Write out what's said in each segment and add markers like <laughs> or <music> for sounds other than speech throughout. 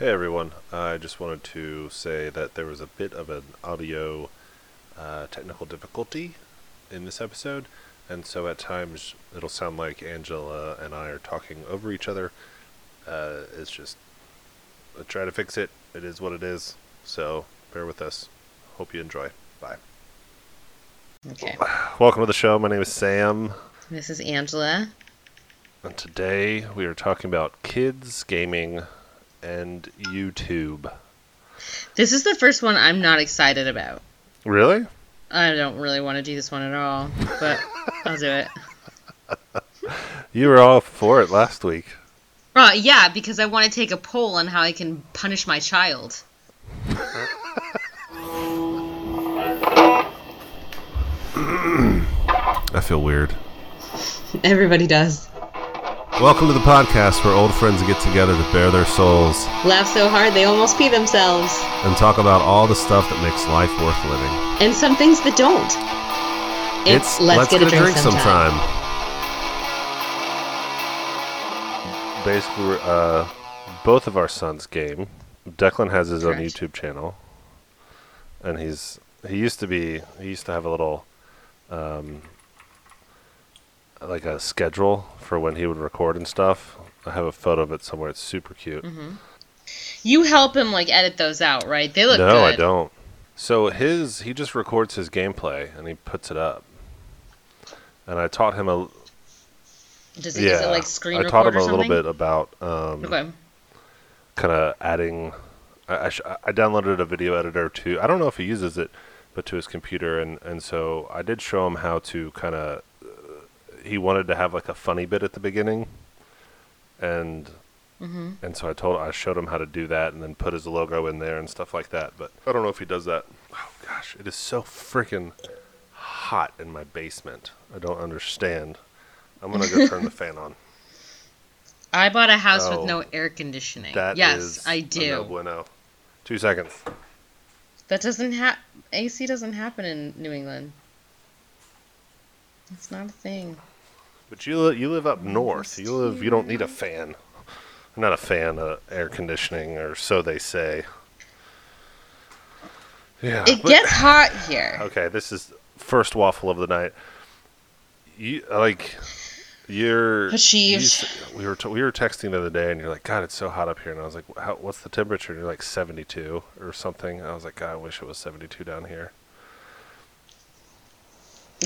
Hey everyone, I just wanted to say that there was a bit of an audio uh, technical difficulty in this episode, and so at times it'll sound like Angela and I are talking over each other. Uh, it's just, I try to fix it. It is what it is, so bear with us. Hope you enjoy. Bye. Okay. Welcome to the show. My name is Sam, This is Angela. and today we are talking about kids, gaming, and YouTube. This is the first one I'm not excited about. Really? I don't really want to do this one at all, but <laughs> I'll do it. You were all for it last week. Uh, yeah, because I want to take a poll on how I can punish my child. <laughs> I feel weird. <laughs> Everybody does. Welcome to the podcast where old friends get together to bare their souls Laugh so hard they almost pee themselves. and talk about all the stuff that makes life worth living. And some things that don't. It's, let's, get, a drink, sometime. Basically, we're, uh, both of our sons game. Declan has his own YouTube channel, and he's he used to be he used to have a little um, like a schedule for when he would record and stuff. I have a photo of it somewhere. It's super cute. Mm-hmm. You help him like edit those out, right? They look no, good. I don't. So his he just records his gameplay and he puts it up. And I taught him a Does it, yeah. it like screen I taught him a little bit about um, Okay. kind of adding. I, I, sh- I downloaded a video editor to. I don't know if he uses it, but to his computer, and and so I did show him how to kind of. He wanted to have like a funny bit at the beginning, and Mm-hmm. and so I told I showed him how to do that, and then put his logo in there and stuff like that. But I don't know if he does that. Oh gosh, it is so freaking hot in my basement. I don't understand. I'm gonna go turn the <laughs> fan on. I bought a house Oh. with no air conditioning. That yes, I do. No bueno. Two seconds. That doesn't have AC doesn't happen in New England. It's not a thing. But you you live up north. You live. You don't need a fan. I'm not a fan of air conditioning, or so they say. Yeah. It but- gets hot here. Okay, this is first waffle of the night. You like you're you Achieved. we were t- we were texting the other day, and you're like, God, it's so hot up here, and I was like, What's the temperature? And you're like 72 or something. I was like, God, I wish it was 72 down here.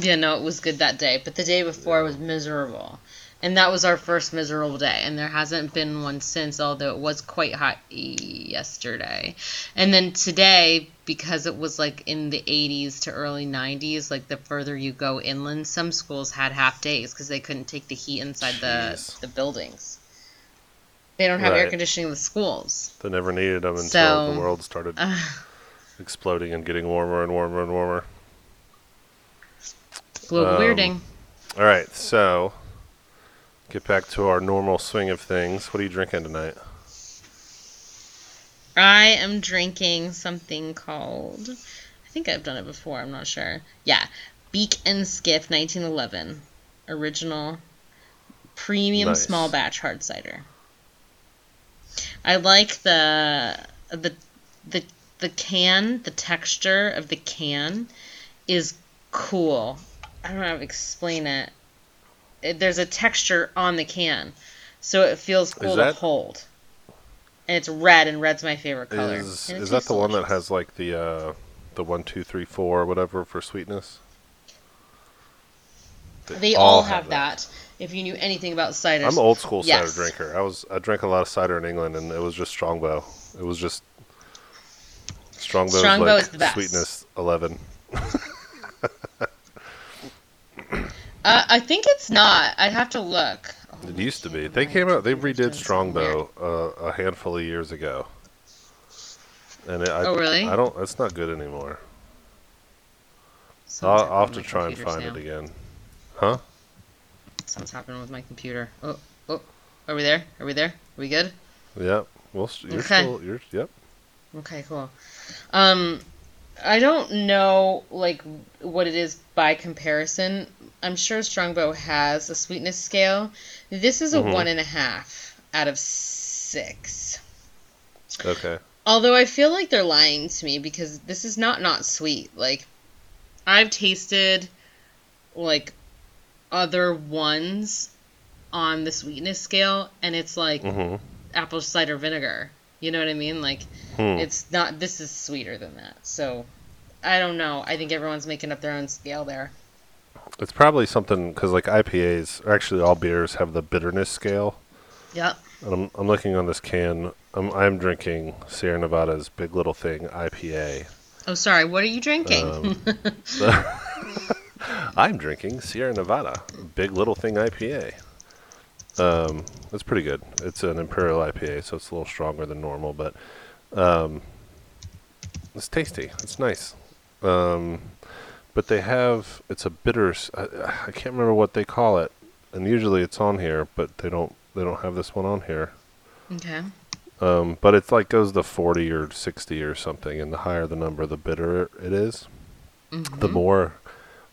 Yeah, no, it was good that day, but the day before was miserable. And that was our first miserable day, and there hasn't been one since, although it was quite hot yesterday. And then today, because it was like in the 80s to early 90s, like the further you go inland, some schools had half days because they couldn't take the heat inside Jeez. the, the buildings. They don't have air conditioning in the schools. They never needed them until So, the world started Uh, exploding and getting warmer and warmer and warmer. Global Um, weirding. All right, so get back to our normal swing of things. What are you drinking tonight? I am drinking something called. I think I've done it before. I'm not sure. Yeah, Beak and Skiff 1911, original, premium Nice. small batch hard cider. I like the the the the can. The texture of the can is cool. I don't know how to explain it. It- There's a texture on the can, so it feels cool that- to hold. And it's red, and red's my favorite color. Is is that the one that has like the uh, the one, two, three, four, or whatever for sweetness? They all have that. If you knew anything about cider, I'm an old school Yes. cider drinker. I was I drank a lot of cider in England, and it was just Strongbow. It was just Strongbow. Strongbow like is the best. Sweetness eleven. <laughs> Uh, I think it's not. I'd have to look. Oh, It used to be. They came out. They redid Strongbow uh, a handful of years ago, and it, I, Oh, really? I don't. It's not good anymore. I'll, I'll have to happening with my try and find Sam. it again. Huh? Something's happening with my computer. Oh, oh, are we there? Are we there? Are we good? Yep. Well, you're Okay. still. You're. Yep. Okay, cool. Um, I don't know like what it is by comparison. I'm sure Strongbow has a sweetness scale. This is a Mhm. one and a half out of six. Okay. Although I feel like they're lying to me because this is not not sweet. Like I've tasted like other ones on the sweetness scale and it's like Mm-hmm. apple cider vinegar. You know what I mean? Like Hmm. it's not this is sweeter than that. So I don't know. I think everyone's making up their own scale there. It's probably something because like IPAs, or actually all beers have the bitterness scale. Yeah. And I'm, I'm looking on this can. I'm, I'm drinking Sierra Nevada's Big Little Thing IPA. Oh sorry, what are you drinking? Um, <laughs> <laughs> I'm drinking Sierra Nevada Big Little Thing IPA. Um, it's pretty good. It's an Imperial IPA, so it's a little stronger than normal, but um, it's tasty. It's nice. Um, but they have it's a bitter. I, I can't remember what they call it, and usually it's on here, but they don't they don't have this one on here. okay. Um, but it's like goes to 40 or 60 or something, and the higher the number, the bitter it is. The more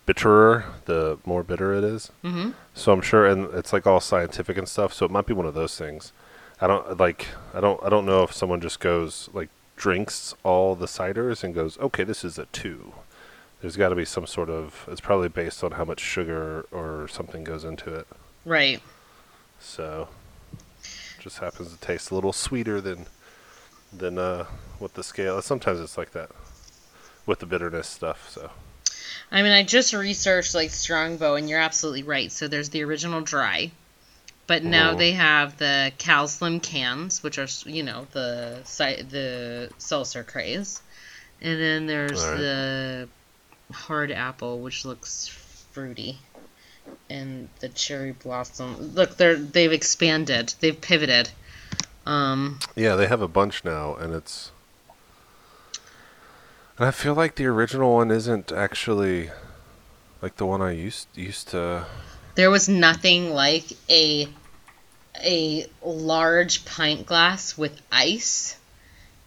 bitterer, the more bitter it is. Mm-hmm. So I'm sure, and it's like all scientific and stuff. So it might be one of those things. I don't like. I don't. I don't know if someone just goes like drinks all the ciders and goes, okay, this is a two. There's got to be some sort of. It's probably based on how much sugar or something goes into it. Right. So just happens to taste a little sweeter than than uh, what the scale. Sometimes it's like that with the bitterness stuff. So I mean, I just researched like Strongbow, and you're absolutely right. So there's the original dry, but now Mhm. they have the Cal Slim cans, which are you know the the seltzer craze, and then there's Alright. the hard apple, which looks fruity, and the cherry blossom. Look, they're they've expanded, they've pivoted. Um, yeah, they have a bunch now, and it's. And I feel like the original one isn't actually like the one I used used to. There was nothing like a a large pint glass with ice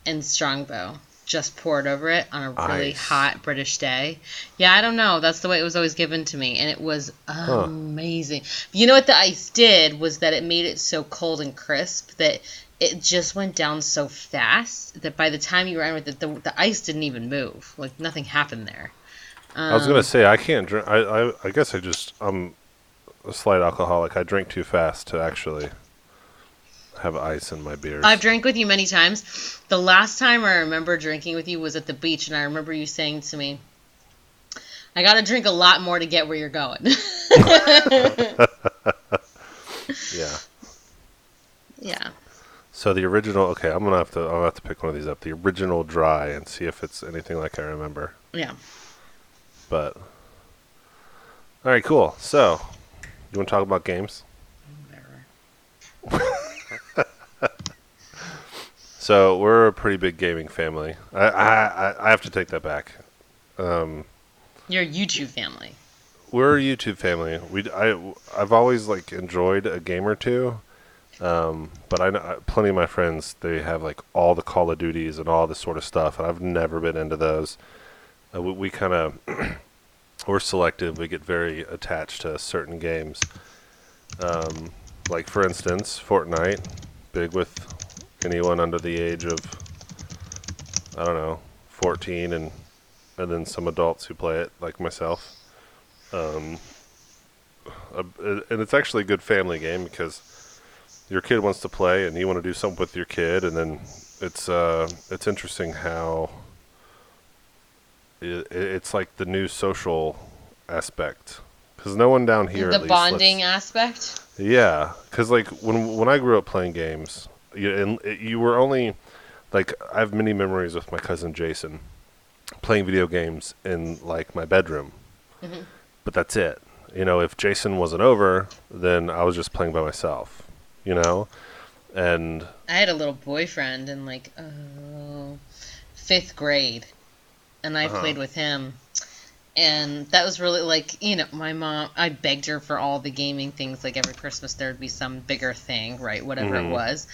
and strongbow just poured over it on a really Ice. hot British day. Yeah, I don't know. That's the way it was always given to me, and it was amazing. You know what the ice did was that it made it so cold and crisp that it just went down so fast that by the time you ran with it, the, the ice didn't even move. Like nothing happened there. Um, I was gonna say I can't drink. I, I I guess I just I'm a slight alcoholic. I drink too fast to actually have ice in my beers. I've drank with you many times. The last time I remember drinking with you was at the beach, and I remember you saying to me, I got to drink a lot more to get where you're going. <laughs> yeah. yeah. So the original. Okay, I'm gonna have to. I'll have to pick one of these up. The original dry and see if it's anything like I remember. Yeah. But all right, cool. So you want to talk about games? Whatever. <laughs> So we're a pretty big gaming family. I I, I- have to take that back. Um, You're a YouTube family. we're a YouTube family. We I I've always like enjoyed a game or two. Um, but I know plenty of my friends they have like all the Call of Duties and all this sort of stuff, and I've never been into those. Uh, we we kind of <clears throat> we're selective. We get very attached to certain games. Um, like for instance, Fortnite, big with anyone under the age of I don't know, 14 and and then some adults who play it like myself. Um, and it's actually a good family game because your kid wants to play and you want to do something with your kid and then it's uh it's interesting how it, it's like the new social aspect because no one down here at the bonding aspect. yeah, because like when when I grew up playing games, you, and it- you were only like I have many memories with my cousin Jason playing video games in like my bedroom, Mhm. but that's it. You know, if Jason wasn't over, then I was just playing by myself. You know, and I had a little boyfriend in like oh, fifth grade, and I Uh-huh. played with him. And that was really like, you know, my mom, I begged her for all the gaming things. Like every Christmas, there would be some bigger thing, right? Whatever Mhm. it was.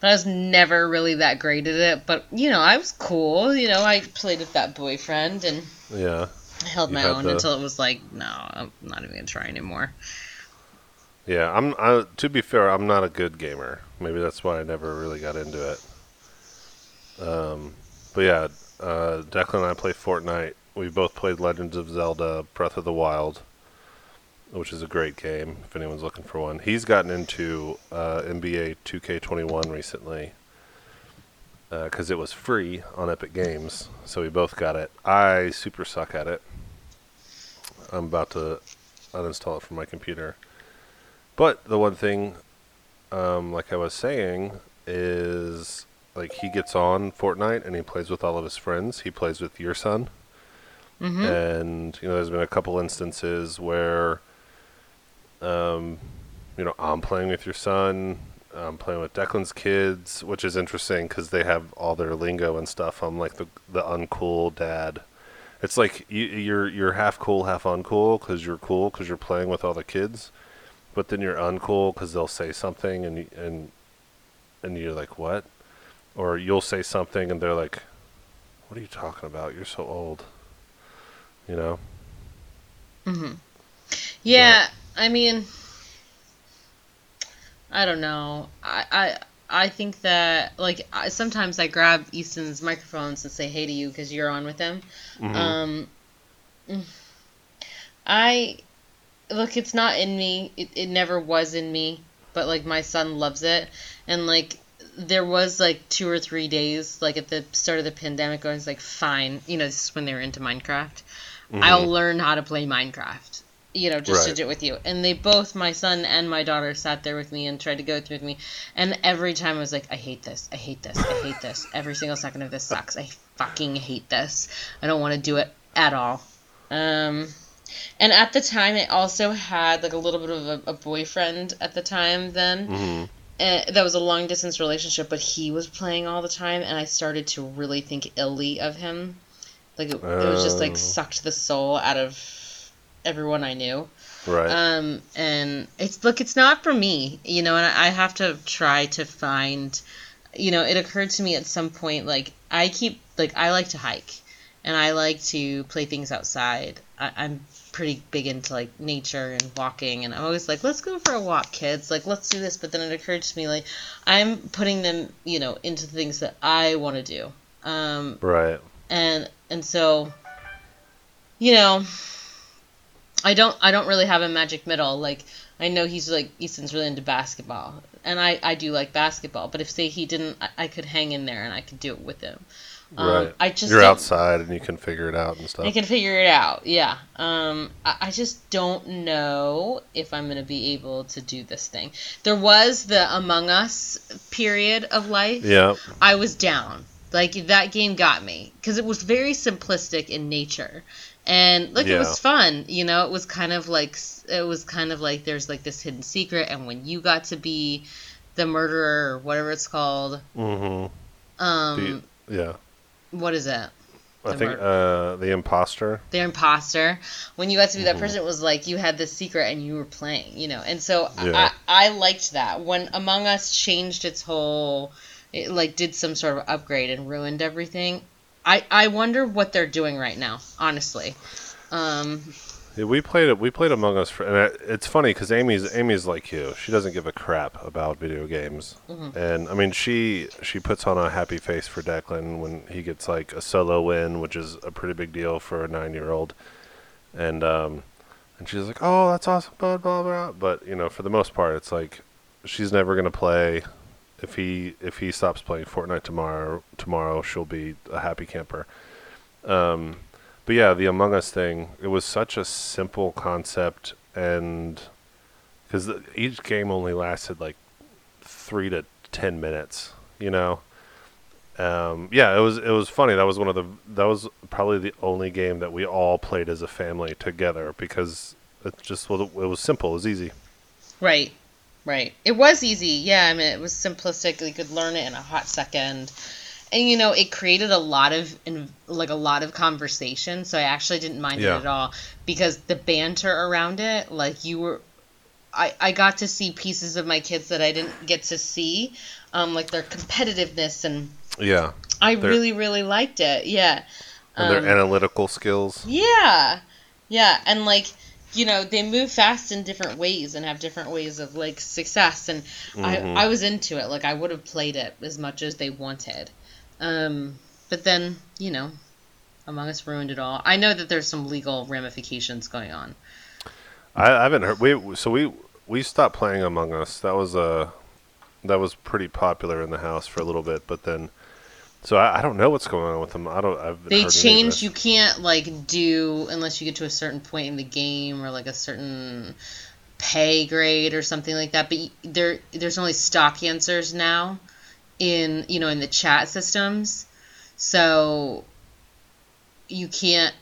But I was never really that great at it. But, you know, I was cool. You know, I played with that boyfriend and yeah, I held my own the- until it was like, no, I'm not even to try anymore. yeah. I'm I, to be fair, I'm not a good gamer. Maybe that's why I never really got into it. Um, but yeah, uh, Declan and I play Fortnite. We both played Legends of Zelda: Breath of the Wild, which is a great game if anyone's looking for one. He's gotten into uh, NBA 2K21 recently because it was free on Epic Games, so we both got it. I super suck at it. I'm about to uninstall it from my computer. But the one thing, um, like I was saying, is like he gets on Fortnite and he plays with all of his friends. He plays with your son, Mm-hmm. and you know, there's been a couple instances where, um, you know, I'm playing with your son. I'm playing with Declan's kids, which is interesting because they have all their lingo and stuff. I'm like the the uncool dad. It's like you, you're you're half cool, half uncool because you're cool because you're playing with all the kids, but then you're uncool because they'll say something and and and you're like what, or you'll say something and they're like, what are you talking about? You're so old. You know. Mm-hmm. Yeah, I mean, I don't know. I I I think that like I, sometimes I grab Easton's microphones and say hey to you because you're on with him. Mhm. Um, I look. It's not in me. It it never was in me. But like my son loves it, and like there was like two or three days like at the start of the pandemic I was like fine. You know, this is when they were into Minecraft. I'll learn how to play Minecraft. You know, just to do it with you. And they both, my son and my daughter, sat there with me and tried to go through with me. And every time I was like, I hate this. I hate this. I hate this. Every single second of this sucks. I fucking hate this. I don't want to do it at all. Um, and at the time, I also had like a little bit of a, a boyfriend at the time then. hmm Uh, that was a long distance relationship, but he was playing all the time, and I started to really think illy of him. Like it, it was just Oh. like sucked the soul out of everyone I knew. Right. Um, and it's look, it's not for me, you know, and I I have to try to find, you know, it occurred to me at some point, like I keep like I like to hike, and I like to play things outside. I, I'm pretty big into like nature and walking, and I'm always like, let's go for a walk, kids. Like let's do this. But then it occurred to me, like I'm putting them, you know, into things that I want to do. Um, right. and and so you know i don't i don't really have a magic middle like i know he's like easton's really into basketball and i i do like basketball but if say he didn't i, I could hang in there and i could do it with him um, right. i just You're outside and you can figure it out and stuff. I can figure it out. Yeah. Um, I, I just don't know if I'm gonna be able to do this thing. There was the Among Us period of life. yeah. I was down. Like that game got me because it was very simplistic in nature, and like it was fun. You know, it was kind of like it was kind of like there's like this hidden secret, and when you got to be the murderer or whatever it's called, hmm um, yeah. what is it? I The think uh, the imposter. the imposter when you got to be that Mhm. person it was like you had this secret and you were playing you know and so Yeah. I, I liked that when among us changed its whole it like did some sort of upgrade and ruined everything i i wonder what they're doing right now honestly um Yeah, we played it. We played Among Us, for, and it's funny because Amy's Amy's like you. She doesn't give a crap about video games, Mhm. and I mean she she puts on a happy face for Declan when he gets like a solo win, which is a pretty big deal for a nine year old, and um, and she's like, oh, that's awesome, blah blah blah. But you know, for the most part, it's like she's never gonna play. If he if he stops playing Fortnite tomorrow, tomorrow she'll be a happy camper. Um, but yeah, the Among Us thing, it was such a simple concept, and because each game only lasted like three to ten minutes, you know. Um, yeah, it was it was funny. That was one of the that was probably the only game that we all played as a family together because it just was it was simple, it was easy. right right it was easy yeah i mean it was simplistic you could learn it in a hot second and you know it created a lot of like a lot of conversation so i actually didn't mind Yeah. it at all because the banter around it like you were I, I got to see pieces of my kids that I didn't get to see, um, like their competitiveness, and Yeah, I really, really liked it. Yeah. and their Um, analytical skills. yeah, yeah, and like you know they move fast in different ways and have different ways of like success, and Mhm. I I was into it. Like I would have played it as much as they wanted. Um, but then you know, Among Us ruined it all. I know that there's some legal ramifications going on. I, I haven't heard. We so we we stopped playing Among Us. That was uh that was pretty popular in the house for a little bit, but then so I, I don't know what's going on with them. I don't. I've They heard any of changed. You can't like do unless you get to a certain point in the game or like a certain pay grade or something like that. But there, there's only stock answers now in you know in the chat systems, so you can't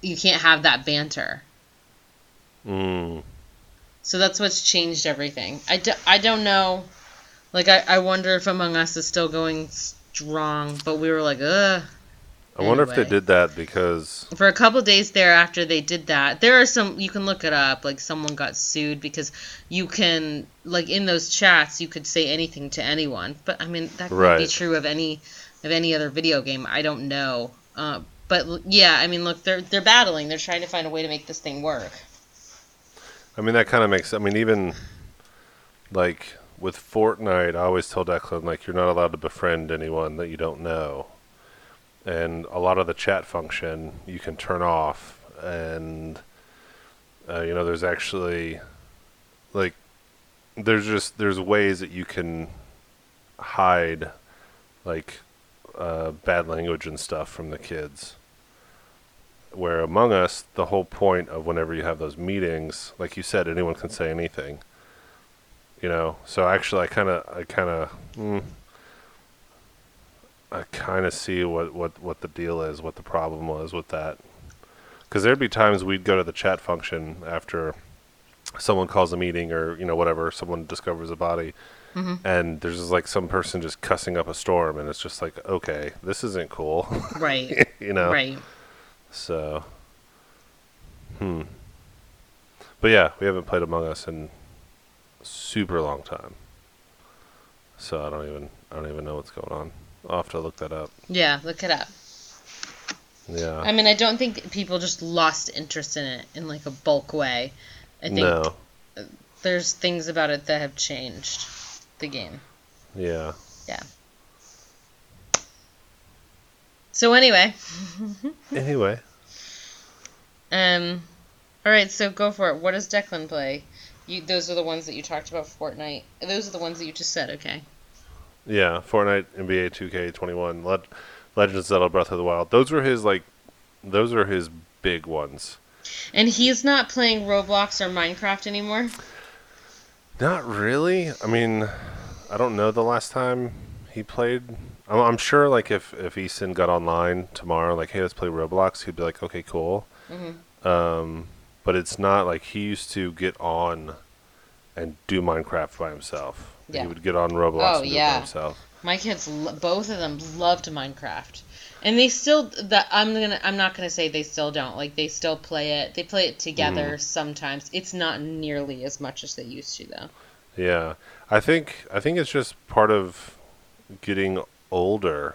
you can't have that banter. Mm. So that's what's changed everything. I, do, I don't know. Like I, I wonder if Among Us is still going strong, but we were like, ugh. I wonder if they did that because for a couple days there after they did that there are some you can look it up like someone got sued because you can like in those chats you could say anything to anyone but i mean that could be true of any of any other video game i don't know uh, but yeah i mean look they're they're battling they're trying to find a way to make this thing work I mean that kind of makes. I mean even like with Fortnite, I always tell Declan like you're not allowed to befriend anyone that you don't know, and a lot of the chat function you can turn off, and uh, you know there's actually like there's just there's ways that you can hide like uh, bad language and stuff from the kids. Where among us the whole point of whenever you have those meetings like you said anyone can say anything you know? So actually i kind of i kind of mm, i kind of see what what what the deal is what the problem was with that. Because there'd be times we'd go to the chat function after someone calls a meeting or you know whatever someone discovers a body Mhm. and there's just like some person just cussing up a storm and it's just like okay this isn't cool. Right. <laughs> You know? Right. So, hmm. But yeah, we haven't played Among Us in super long time. So I don't even I don't even know what's going on. I'll have to look that up. yeah look it up Yeah. i mean i don't think people just lost interest in it in like a bulk way i think no. there's things about it that have changed the game Yeah. Yeah. So anyway <laughs> Anyway, Um, all right, so go for it. What does Declan play? You, those are the ones that you talked about. Fortnite. Those are the ones that you just said. Okay. yeah. Fortnite, NBA 2K21, Le- Legend of Zelda: Breath of the Wild. Those were his like, those are his big ones. And he's not playing Roblox or Minecraft anymore. Not really. I mean, I don't know the last time he played. I'm, I'm sure, like, if if Easton got online tomorrow, like, hey, let's play Roblox, he'd be like, okay, cool. Mhm. Um, but it's not like he used to get on and do Minecraft by himself. Yeah. He would get on Roblox Oh, and do it yeah. by himself. My kids, both of them, loved Minecraft, and they still. That I'm gonna. I'm not gonna say they still don't. Like they still play it. They play it together Mm-hmm. sometimes. It's not nearly as much as they used to, though. Yeah, I think I think it's just part of getting older.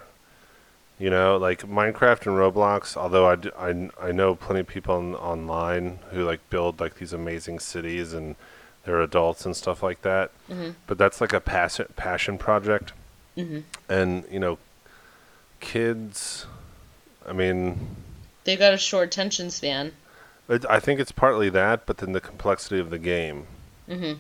You know, like Minecraft and Roblox. Although I I I know plenty of people on, online who like build like these amazing cities and they're adults and stuff like that. Mhm. But that's like a passion passion project. Mhm. And you know, kids. I mean, They've got a short attention span. it, I think it's partly that, but then the complexity of the game. hmm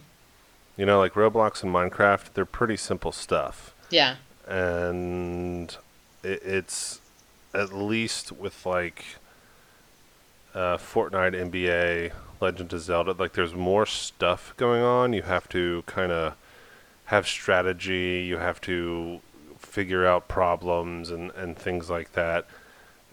You know, like Roblox and Minecraft, they're pretty simple stuff. Yeah. and it, it's at least with like uh, Fortnite, NBA, Legend of Zelda. Like, there's more stuff going on. You have to kind of have strategy. You have to figure out problems and, and things like that.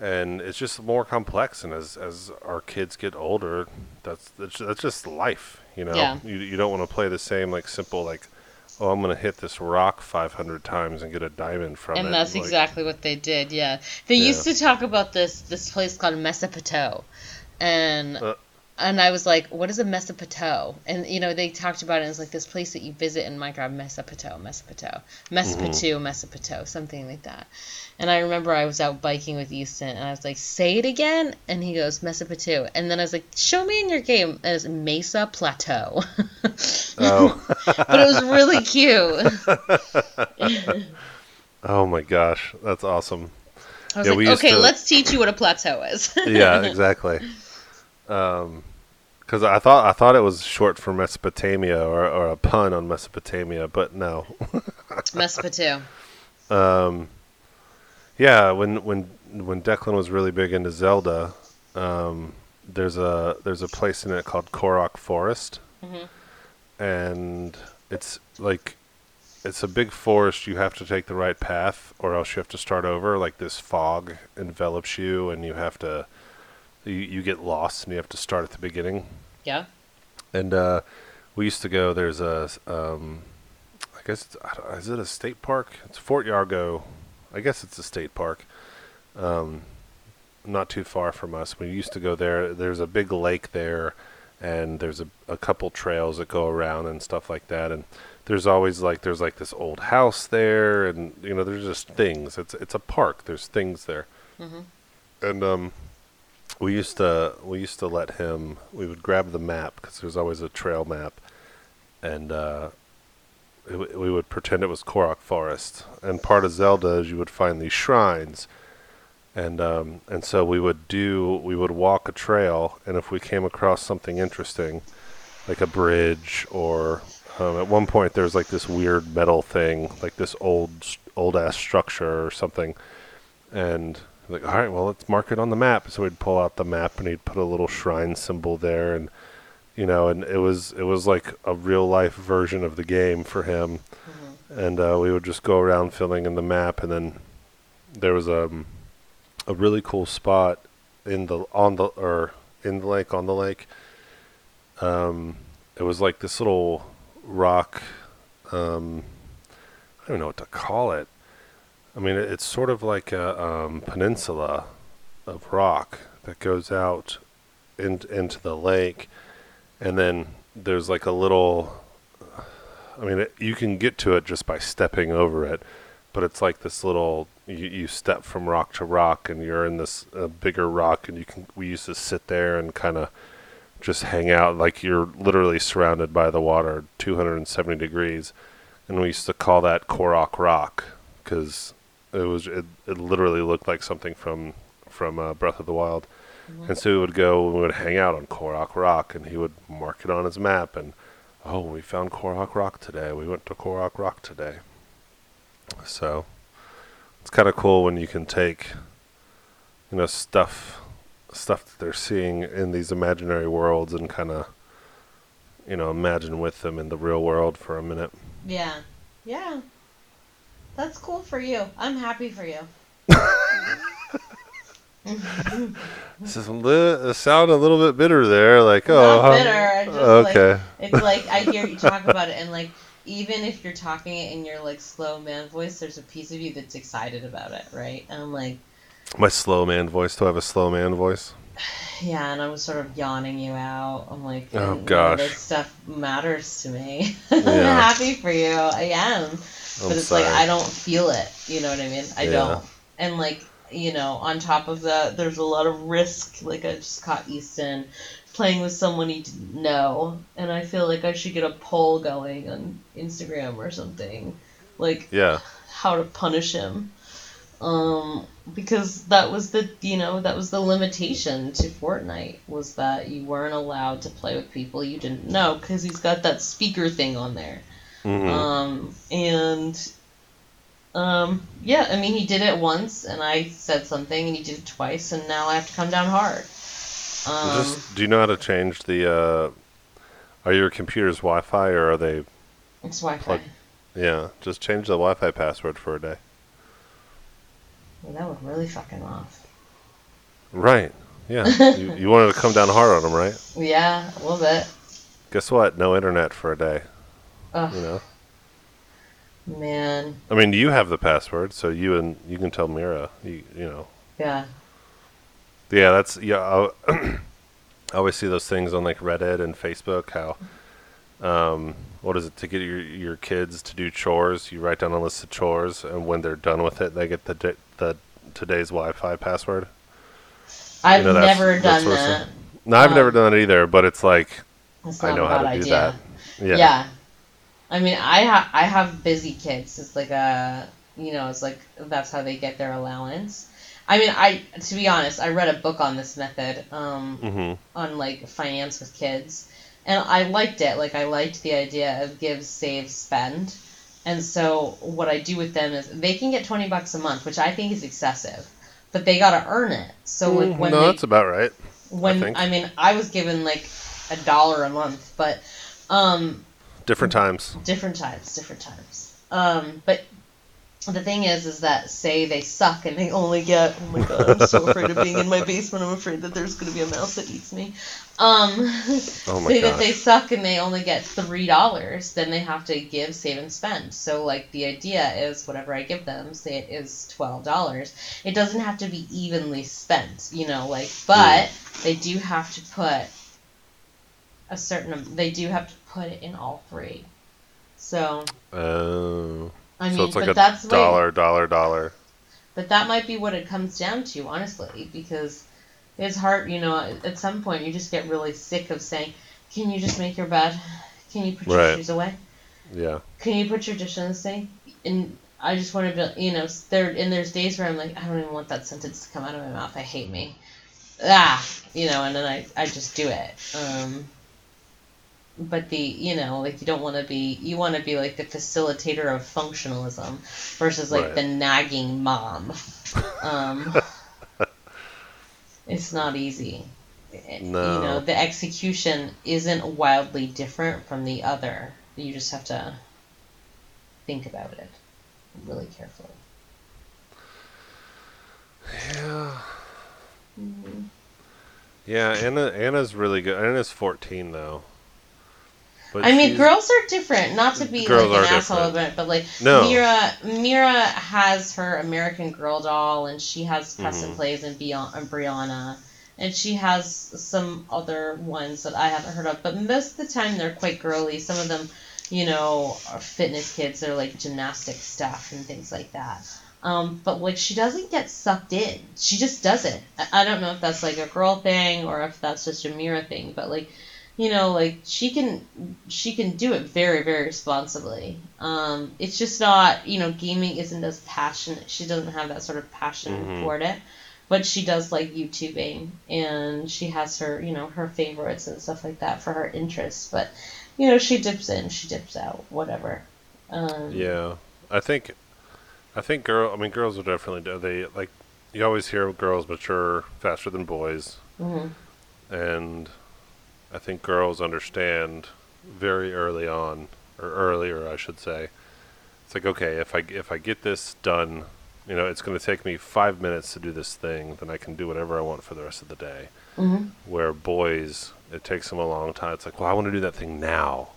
And it's just more complex. And as as our kids get older, that's that's, that's just life. You know, Yeah. you you don't want to play the same like simple like oh, I'm going to hit this rock 500 times and get a diamond from it. and that's Like, exactly what they did. Yeah, they Yeah. used to talk about this this place called Mesopoto, and Uh. And I was like, what is a Mesopoto? And you know, they talked about it as like this place that you visit in Minecraft, Mesopoto, Mesopoto, Mesopoto, mm-hmm. Mesopoto, something like that. And I remember I was out biking with Easton, and I was like, say it again, and he goes Mesopoto, and then I was like, show me in your game as Mesa Plateau. <laughs> Oh. <laughs> but it was really cute. <laughs> Oh my gosh, that's awesome. I was Yeah, like, okay, to- let's teach you what a plateau is. yeah, exactly. Um, because I thought I thought it was short for Mesopotamia or, or a pun on Mesopotamia, but no. <laughs> Mesopotamia. Um, yeah, when when when Declan was really big into Zelda, um, there's a there's a place in it called Korok Forest, Mhm. and it's like it's a big forest. You have to take the right path, or else you have to start over. Like this fog envelops you, and you have to you, you get lost, and you have to start at the beginning. Yeah. And uh, we used to go. There's a, um, I guess, is it a state park? It's Fort Yargo. I guess it's a state park. Um, not too far from us. We used to go there. There's a big lake there, and there's a, a couple trails that go around and stuff like that. And there's always like there's like this old house there, and you know there's just things. It's it's a park. There's things there, Mm-hmm. and um, we used to we used to let him. We would grab the map because there's always a trail map, and uh, we would pretend it was Korok Forest. And part of Zelda is you would find these shrines, and um, and so we would do we would walk a trail, and if we came across something interesting, like a bridge or um, at one point there was like this weird metal thing, like this old old ass structure or something, and like all right, well let's mark it on the map. So we'd pull out the map and he'd put a little shrine symbol there, and you know, and it was it was like a real life version of the game for him, and uh, we would just go around filling in the map, and then there was um, a really cool spot in the on the or in the lake on the lake. Um, it was like this little rock. Um, I don't know what to call it. I mean, it's sort of like a um, peninsula of rock that goes out in, into the lake, and then there's like a little. I mean, it, you can get to it just by stepping over it, but it's like this little. You, you step from rock to rock, and you're in this uh, bigger rock, and you can. We used to sit there and kind of just hang out, like you're literally surrounded by the water, 270 degrees, and we used to call that Korok Rock because it was it, it literally looked like something from from uh, Breath of the Wild. And so we would go and we would hang out on Korok Rock, and he would mark it on his map. And oh, we found Korok Rock today. We went to Korok Rock today. So it's kind of cool when you can take, you know, stuff, stuff that they're seeing in these imaginary worlds, and kind of, you know, imagine with them in the real world for a minute. Yeah. Yeah. That's cool for you. I'm happy for you. <laughs> This is a li- sound a little bit bitter there, like oh, Not bitter. I just okay. like it's like I hear you talk about it and like even if you're talking it in your like slow man voice, there's a piece of you that's excited about it, right? And I'm like, My slow man voice. Do I have a slow man voice? Yeah, and I'm sort of yawning you out. I'm like, Oh, gosh. this stuff matters to me. <laughs> I'm happy for you. I am. I'm but it's sorry. like I don't feel it. You know what I mean? I Yeah. don't. And like you know, on top of that, there's a lot of risk. Like I just caught Easton playing with someone he didn't know, and I feel like I should get a poll going on Instagram or something, like Yeah. how to punish him. Um, because that was the you know that was the limitation to Fortnite was that you weren't allowed to play with people you didn't know because he's got that speaker thing on there. hmm Um, and um, yeah, I mean, he did it once, and I said something, and he did it twice, and now I have to come down hard. Um, Just do you know how to change the? Uh, are your computers Wi-Fi or are they? it's Wi-Fi. plug- Yeah, just change the Wi-Fi password for a day. Well, that would really fuck him off. Right. Yeah. <laughs> you, you wanted to come down hard on them, right? Yeah, a little bit. Guess what? No internet for a day. Ugh, You know. man. I mean, you have the password, so you and you can tell Mira. You you know. Yeah. Yeah, that's yeah. <clears throat> I, always see those things on like Reddit and Facebook. How, um, what is it to get your your kids to do chores? You write down a list of chores, and when they're done with it, they get the the today's Wi-Fi password. I've know, never done of that. No, I've never Um, done it either, but it's like I know how to do idea. that. Yeah. Yeah. I mean, I ha- I have busy kids. It's like a you know, it's like that's how they get their allowance. I mean, I to be honest, I read a book on this method, um, Mm-hmm. on like finance with kids, and I liked it. Like I liked the idea of give, save, spend. And so what I do with them is they can get twenty bucks a month, which I think is excessive, but they gotta earn it. So like when no, they, that's about right. when think. I, mean I was given like a dollar a month, but um Different times. different times, different times. Um but the thing is is that say they suck and they only get oh my god, I'm so afraid of being in my basement, I'm afraid that there's gonna be a mouse that eats me. Um Oh <laughs> my say that they suck and they only get three dollars, then they have to give, save, and spend. So like the idea is whatever I give them, say it is twelve dollars, it doesn't have to be evenly spent, you know, like but they do have to put a certain they do have to put it in all three. So Oh. I mean, so it's like but a that's the way- dollar, dollar, dollar. but that might be what it comes down to, honestly, because it's hard, you know, at- at some point you just get really sick of saying, Can you just make your bed? Can you put your Right. shoes away? Yeah. Can you put your dish in the sink? And I just want to be, you know, there, and there's days where I'm like, I don't even want that sentence to come out of my mouth. I hate me. Ah, you know, and then I, I just do it. Um, but the, you know, like you don't want to be, you want to be like the facilitator of functionalism versus like Right. the nagging mom. Um, <laughs> it's not easy. no. You know, the execution isn't wildly different from the other. You just have to think about it really carefully. Yeah. Mm-hmm. Yeah, Anna Anna's really good. Anna's 14 though. But I mean, girls are different. Not to be like an asshole about it, but like No. Mira, Mira has her American Girl doll, and she has press and Mhm. plays and Beyond and Brianna, and she has some other ones that I haven't heard of. But most of the time, they're quite girly. Some of them, you know, are fitness kids. They're like gymnastic stuff and things like that. Um, but like she doesn't get sucked in. She just doesn't. I, I don't know if that's like a girl thing or if that's just a Mira thing. But like, you know, like she can she can do it very very responsibly. Um, it's just not you know gaming isn't as passionate. She doesn't have that sort of passion Mhm. toward it. But she does like YouTubing, and she has her, you know, her favorites and stuff like that for her interests. But, you know, she dips in, she dips out, whatever. Um, Yeah, I think, I think girl. I mean, girls are definitely they like. You always hear girls mature faster than boys, mhm. and I think girls understand very early on, or earlier, I should say. It's like okay, if I if I get this done, you know, it's going to take me five minutes to do this thing, then I can do whatever I want for the rest of the day. Mhm. Where boys, it takes them a long time. It's like, well, I want to do that thing now.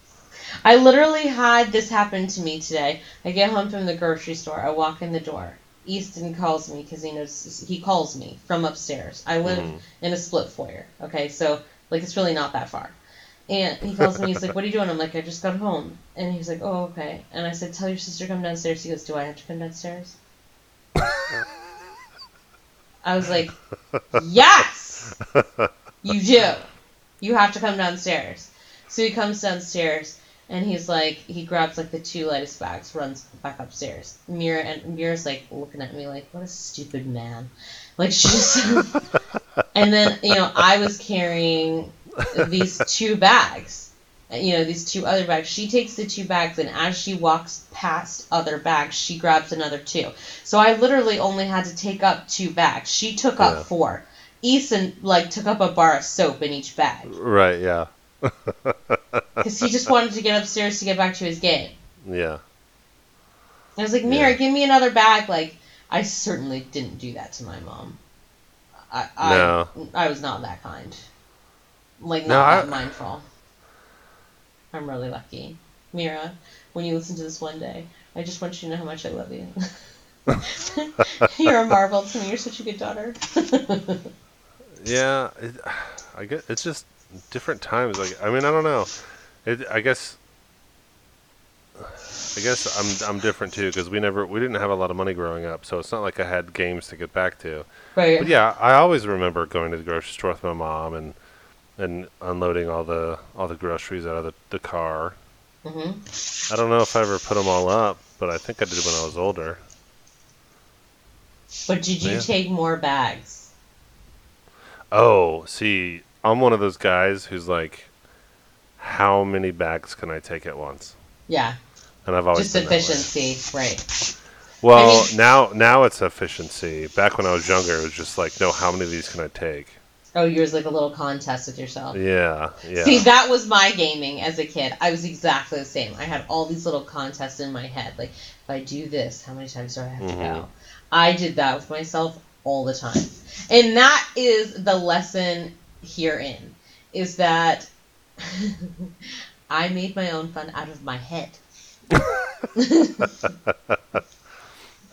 I literally had this happen to me today. I get home from the grocery store. I walk in the door. Easton calls me because he knows he calls me from upstairs. I live Mhm. in a split foyer. Okay, so like it's really not that far. And he calls me. He's like, "What are you doing?" I'm like, "I just got home." And he's like, "Oh, okay." And I said, "Tell your sister to come downstairs." He goes, "Do I have to come downstairs?" <laughs> I was like, "Yes, you do. You have to come downstairs." So he comes downstairs and he's like, he grabs like the two lightest bags, runs back upstairs. Mira and Mira's like looking at me like, what a stupid man. Like she's, <laughs> and then you know I was carrying these two bags, you know these two other bags. She takes the two bags and as she walks past other bags, she grabs another two. So I literally only had to take up two bags. She took up Yeah. four. Easton like took up a bar of soap in each bag Right? Yeah. <laughs> because he just wanted to get upstairs to get back to his game. Yeah. I was like, Mira, Yeah. give me another bag. Like, I certainly didn't do that to my mom. I, I, No. I was not that kind. Like, No, not I- mindful. I'm really lucky. Mira, when you listen to this one day, I just want you to know how much I love you. <laughs> You're a marvel to me. You're such a good daughter. <laughs> Yeah, it, I guess it's just different times. Like, I mean, I don't know. It, I guess, I guess I'm I'm different too because we never we didn't have a lot of money growing up, so it's not like I had games to get back to. right. But yeah, I always remember going to the grocery store with my mom and and unloading all the all the groceries out of the, the car. hmm I don't know if I ever put them all up, but I think I did when I was older. But did you Yeah. take more bags? Oh, see, I'm one of those guys who's like, how many bags can I take at once? Yeah, And I've always just been that way. efficiency, right? Well, I mean- <laughs> now now it's efficiency. Back when I was younger, it was just like, no, how many of these can I take? Oh, yours like a little contest with yourself. Yeah, yeah. See, that was my gaming as a kid. I was exactly the same. I had all these little contests in my head. Like, if I do this, how many times do I have to Mhm. go? I did that with myself all the time. And that is the lesson herein, is that <laughs> I made my own fun out of my head. <laughs>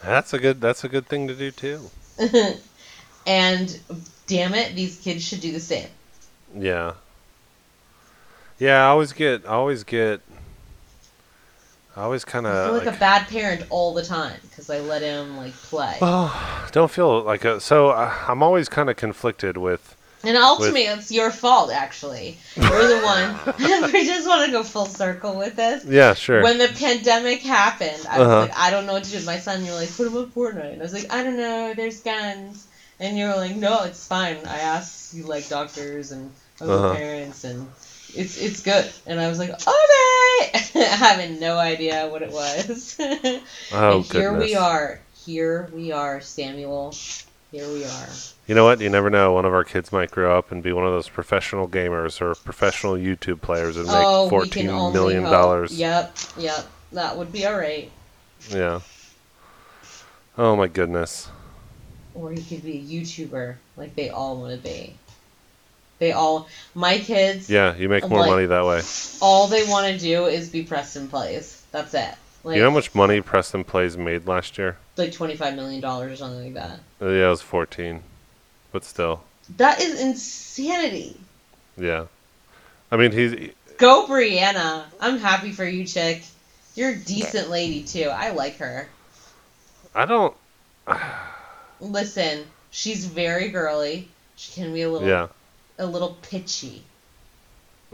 That's a good that's a good thing to do too. <laughs> and damn it, these kids should do the same. Yeah. Yeah, I always get I always get I always kind I feel of like, a bad parent all the time because I let him like play. well, <sighs> don't feel like a so uh, I'm always kind of conflicted with And ultimately, it's your fault, actually. You're the one. <laughs> <laughs> we just want to go full circle with this. yeah, sure. When the pandemic happened, I was Uh-huh. like, I don't know what to do with my son. You're like, put him on Fortnite. And I was like, I don't know, there's guns. And you're like, no, it's fine. I asked you like doctors and other Uh-huh. parents, and it's it's good. And I was like, okay, <laughs> having no idea what it was. oh and here we are. Here we are, Samuel. Here we are. You know what? You never know. One of our kids might grow up and be one of those professional gamers or professional YouTube players and make oh, fourteen million hope. dollars. Yep, yep. That would be alright. Yeah. Oh my goodness. Or he could be a YouTuber, like they all want to be. They all, my kids, Yeah, you make more Like- money that way. all they want to do is be Preston Plays. That's it. Like, you know how much money Preston Plays made last year? like $25 million or something like that. Uh, yeah, it was fourteen, but still, That is insanity. yeah. I mean, he's Go, Brianna. I'm happy for you, chick. You're a decent lady, too. I like her. I don't. Listen, she's very girly. She can be a little, Yeah. a little pitchy. <laughs>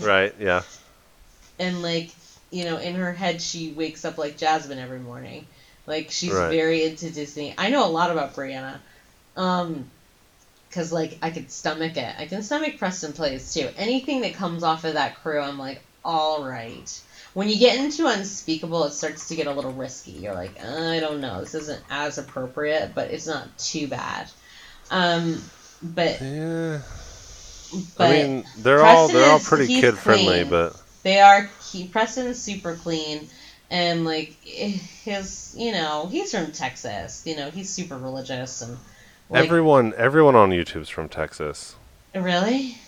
right. Yeah. and like you know in her head she wakes up like jasmine every morning like she's Right. very into disney. I know a lot about brianna. Um because like i could stomach it. I can stomach preston plays too. Anything that comes off of that crew i'm like all right. When you get into unspeakable it starts to get a little risky. You're like i don't know. This isn't as appropriate but it's not too bad. Um but Yeah. but I mean, they're all they're all pretty kid friendly, but They are. He Preston's super clean, and like his, you know, he's from Texas. You know, he's super religious and. Like, everyone everyone on YouTube's from Texas. really?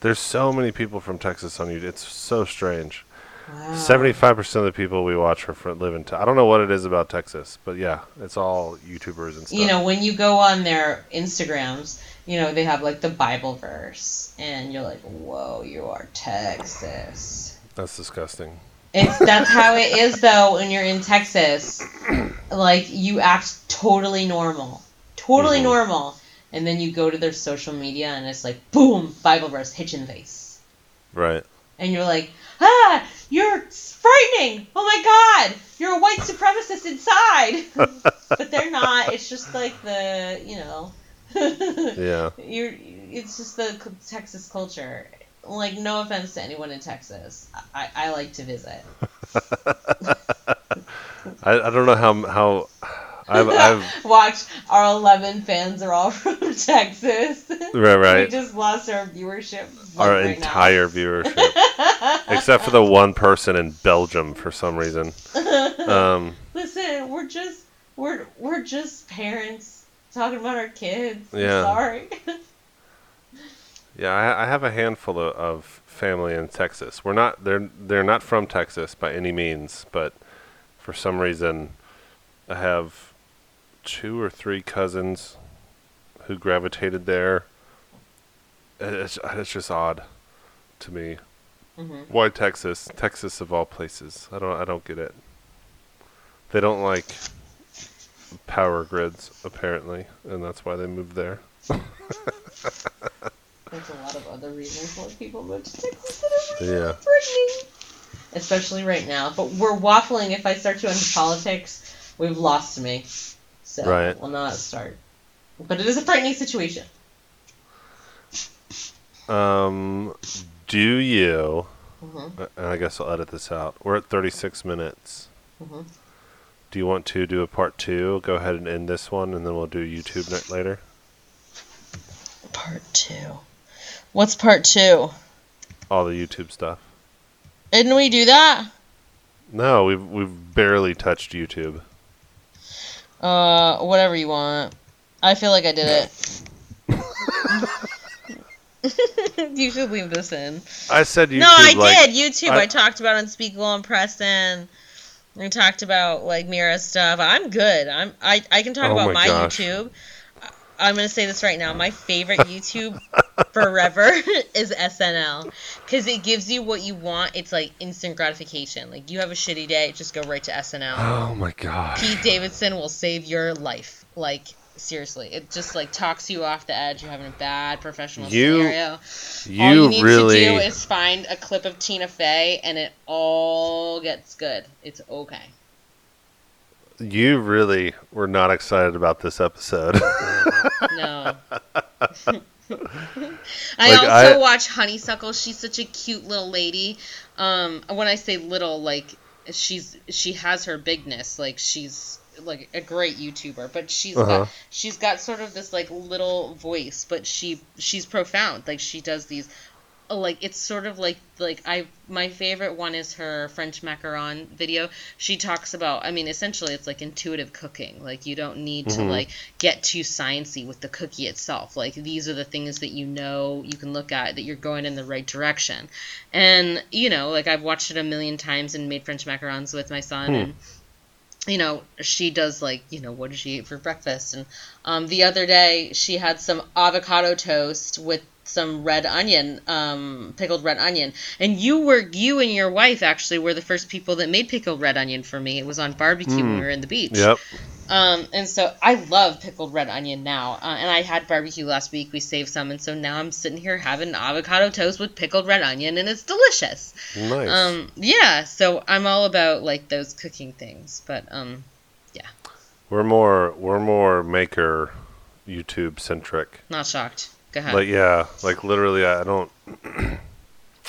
There's so many people from Texas on YouTube. It's so strange. Wow. Seventy-five percent of the people we watch are from live in. Te- I don't know what it is about Texas, but yeah, it's all YouTubers and stuff. You know, when you go on their Instagrams, you know they have like the Bible verse, and you're like, "Whoa, you are Texas." that's disgusting. It's that's how it is though when you're in Texas. Like you act totally normal. Totally Mhm. normal. And then you go to their social media and it's like boom, Bible verse, hit in the face. Right. And you're like, ah, you're frightening. Oh my god, you're a white supremacist inside. <laughs> but they're not. It's just like the, you know. <laughs> Yeah. You're. It's just the Texas culture. Like, no offense to anyone in Texas. I, I like to visit. <laughs> <laughs> I, I don't know how how I've I've <laughs> Watch, our 11 fans are all from Texas. right right. We just lost our viewership. our right entire viewership except for the one person in Belgium for some reason. Um, Listen, we're just we're we're just parents talking about our kids. I'm Yeah. sorry. Yeah, I, I have a handful of, of family in Texas. We're not they're they're not from Texas by any means, but for some reason, I have two or three cousins who gravitated there. It's it's just odd to me. Mhm. Why Texas? Texas of all places. I don't I don't get it. They don't like power grids apparently, and that's why they moved there. <laughs> There's a lot of other reasons why people move to Texas that are Yeah. really threatening. especially right now. But we're waffling. If I start to into politics, we've lost me. So Right. we'll not start. But it is a frightening situation. Um, do you? hmm uh, And I guess I'll edit this out. We're at 36 minutes. Mhm. Do you want to do a part two? Go ahead and end this one, and then we'll do YouTube night later. Part two. What's part two? All the YouTube stuff. Didn't we do that? No, we've we've barely touched YouTube. Uh, whatever you want. I feel like I did it. <laughs> you should leave this in. I said YouTube. no, I like, did. YouTube. I, I- talked about Unspeakable and Preston. We talked about like Mira stuff. I'm good. I'm. I. I can talk Oh about my my. YouTube. I'm gonna say this right now. My favorite <laughs> YouTube forever <laughs> is SNL because it gives you what you want. It's like instant gratification. Like you have a shitty day, just go right to SNL. Oh my god. Pete Davidson will save your life. Like seriously, it just like talks you off the edge. You're having a bad professional You- scenario. You, all you need really. to do is find a clip of Tina Fey, and it all gets good. It's okay. You really were not excited about this episode. No. <laughs> <laughs> I Like, also I- watch Honeysuckle. She's such a cute little lady. Um, when I say little, like she's she has her bigness. Like she's like a great YouTuber, but she's Uh-huh. got she's got sort of this like little voice, but she she's profound. Like she does these like it's sort of like like I my favorite one is her French macaron video. She talks about I mean essentially it's like intuitive cooking. Like you don't need to Mhm. like get too sciency with the cookie itself. Like these are the things that you know you can look at that you're going in the right direction. And you know, like I've watched it a million times and made French macarons with my son Hmm. and you know, she does like, you know, what did she eat for breakfast? And um, the other day she had some avocado toast with some red onion, um, pickled red onion. And you were, you and your wife actually were the first people that made pickled red onion for me. It was on barbecue when Mm. we were in the beach. yep. Um, and so I love pickled red onion now. Uh, and I had barbecue last week. We saved some, and so now I'm sitting here having avocado toast with pickled red onion, and it's delicious. Nice. Um, yeah. So I'm all about like those cooking things, but um, yeah. we're more we're more maker YouTube centric. not shocked. Go ahead. Yeah, like literally, I don't. <clears throat>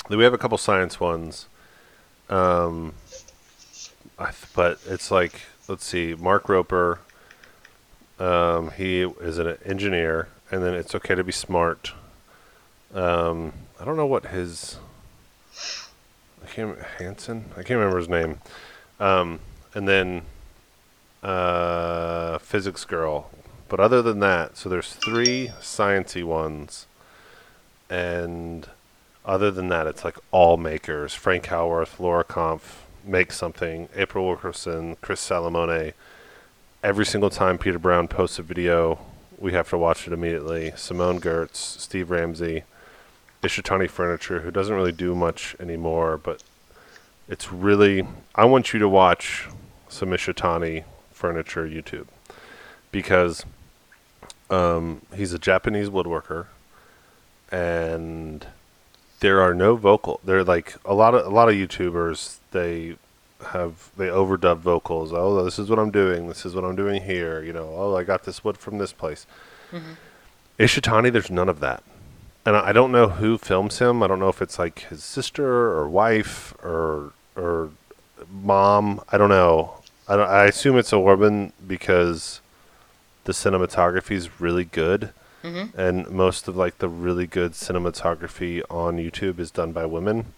we have a couple science ones, um, but it's like let's see, Mark Rober. Um, he is an engineer, and then it's okay to be smart. Um, I don't know what his. I can't Hanson. I can't remember his name. Um, and then uh, physics girl. But other than that, so there's three sciency ones, and other than that, it's like all makers: Frank Howarth, Laura Kampf, make something, April Wilkerson, Chris Salomone. Every single time Peter Brown posts a video, we have to watch it immediately. Simone Giertz, Steve Ramsey, Ishitani Furniture, who doesn't really do much anymore, but it's really. I want you to watch some Ishitani Furniture YouTube because um, he's a Japanese woodworker, and there are no vocal. They're like a lot of a lot of YouTubers. They have they overdub vocals. Oh, this is what I'm doing. This is what I'm doing here. You know. Oh, I got this wood from this place. Ishitani, there's none of that. And I I don't know who films him. I don't know if it's like his sister or wife or or mom. I don't know. I don't, I assume it's a woman because the cinematography is really good, Mhm. and most of like the really good cinematography on YouTube is done by women.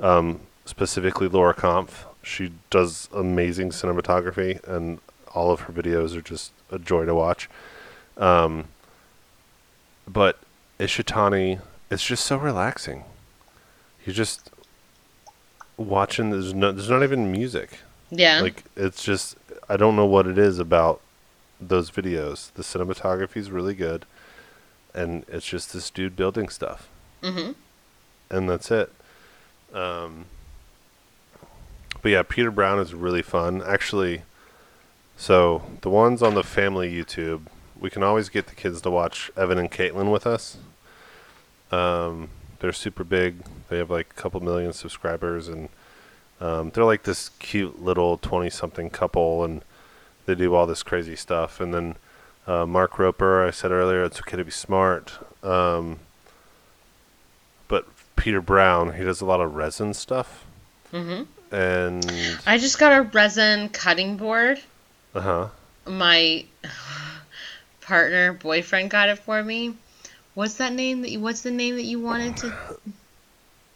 Um, specifically, Laura Kampf. She does amazing cinematography, and all of her videos are just a joy to watch. Um, but Ishitani, it's just so relaxing. You're just watching. There's no. There's not even music. yeah. Like it's just I don't know what it is about those videos. The cinematography is really good, and it's just this dude building stuff, mm-hmm. and that's it. Um, but yeah, Peter Brown is really fun. Actually, so the ones on the family YouTube, we can always get the kids to watch Evan and Katelyn with us. Um, they're super big. They have like a couple million subscribers, and Um, they're like this cute little twenty-something couple, and they do all this crazy stuff. And then uh, Mark Rober, I said earlier, it's okay to be smart. Um, but Peter Brown, he does a lot of resin stuff, hmm and I just got a resin cutting board. uh huh. My partner, boyfriend got it for me. What's that name that you? What's the name that you wanted to?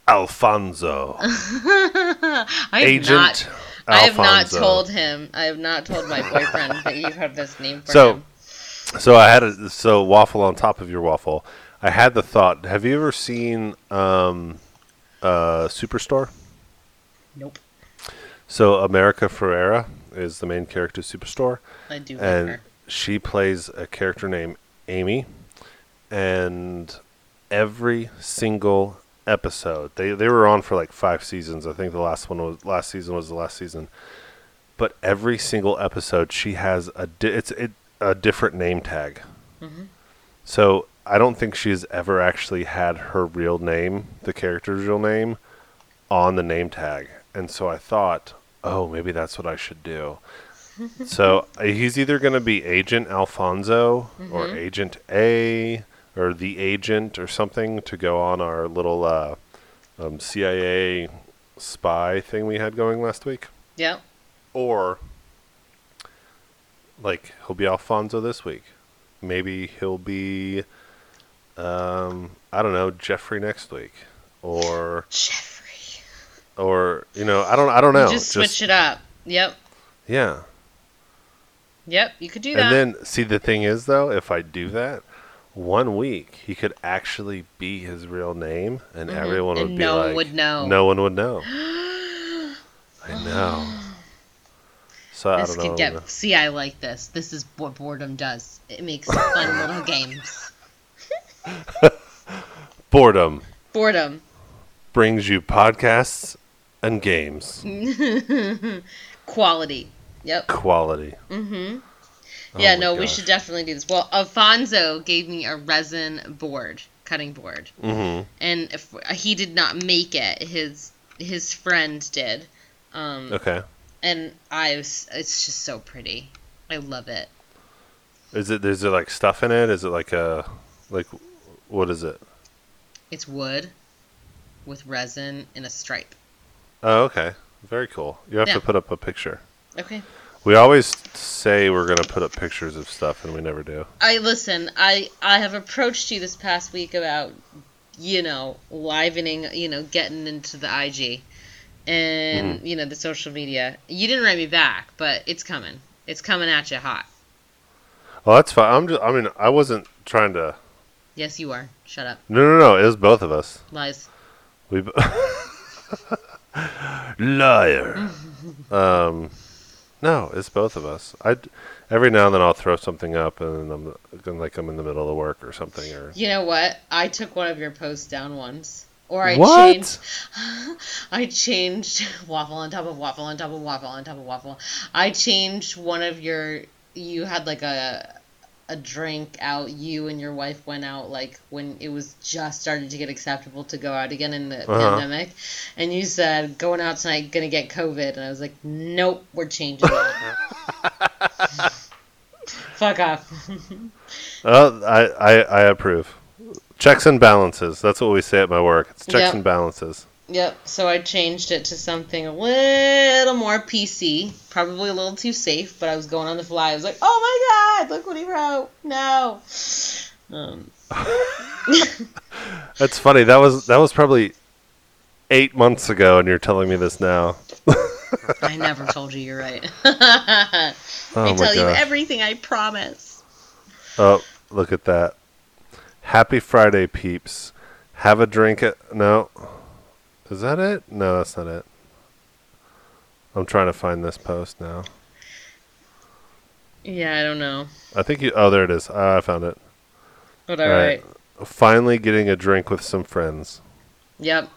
Alfonso, <laughs> I Agent. not. I have not told him. I have not told my boyfriend that you have this name for <laughs> So, him. So I had a so waffle on top of your waffle. I had the thought. Have you ever seen um, uh, Superstore? Nope. So America Ferrera is the main character of Superstore, I do and she plays a character named Amy. And every single episode, they they were on for like five seasons. I think the last one was last season was the last season. But every single episode, she has a di- it's it, a different name tag. Mhm. So I don't think she's ever actually had her real name, the character's real name, on the name tag. And so I thought, oh, maybe that's what I should do. <laughs> so he's either going to be Agent Alfonso or Mhm. Agent A or the Agent or something to go on our little uh, um, CIA spy thing we had going last week. Yep. Or, like, he'll be Alfonso this week. Maybe he'll be, um, I don't know, Jeffrey next week. Or, Jeffrey. or you know, I don't, I don't know. Just switch it up. Yep. Yeah. Yep. You could do that. And then, see, the thing is, though, if I do that, one week he could actually be his real name, and Mhm. everyone And would be no one like, would know. No one would know. <gasps> I know. So I this don't know. could get. See, I like this. This is what boredom does. It makes fun little <laughs> games. <laughs> Boredom Boredom. brings you podcasts and games. <laughs> Quality. Yep. Quality. Mm-hmm. Oh yeah, no, we should definitely do this. Well, Alfonso gave me a resin board, cutting board, Mm-hmm. and if he did not make it, his his friend did. Um, Okay. and I was, it's just so pretty. I love it. Is it? Is it like stuff in it? Is it like a, like, what is it? It's wood with resin and a stripe. Oh, okay. Very cool. You have Yeah. to put up a picture. Okay. We always say we're gonna put up pictures of stuff, and we never do. I listen. I I have approached you this past week about you know livening, you know, getting into the IG and Mm-hmm. you know the social media. You didn't write me back, but it's coming. It's coming at you hot. Well, that's fine. I'm just. I mean, I wasn't trying to. Yes, you are. Shut up. No, no, no. It was both of us. Lies. We. b- <laughs> Liar. <laughs> um, no, it's both of us. I. Every now and then I'll throw something up, and I'm like I'm in the middle of work or something, or You know what? I took one of your posts down once. Or I What? changed <laughs> I changed <laughs> waffle on top of waffle on top of waffle on top of waffle. I changed one of your you had like a a drink out you and your wife went out like when it was just starting to get acceptable to go out again in the Uh-huh. pandemic and you said going out tonight gonna get covid and i was like nope we're changing it <laughs> fuck off <laughs> Oh, I, I, I approve. Checks and balances. That's what we say at my work. It's checks Yep. and balances. Yep. So I changed it to something a little more PC, probably a little too safe, but I was going on the fly. I was like, "Oh my god, look what he wrote!" No. Um, <laughs> That's funny. That was that was probably eight months ago, and you're telling me this now. I never told you you're right. <laughs> I Oh my tell you everything. I promise. Oh, look at that. Happy Friday, peeps. Have a drink at no. Is that it? No, that's not it. I'm trying to find this post now. Yeah, I don't know, I think you. Oh, there it is. Ah, I found it. all right. right. Finally getting a drink with some friends. Yep.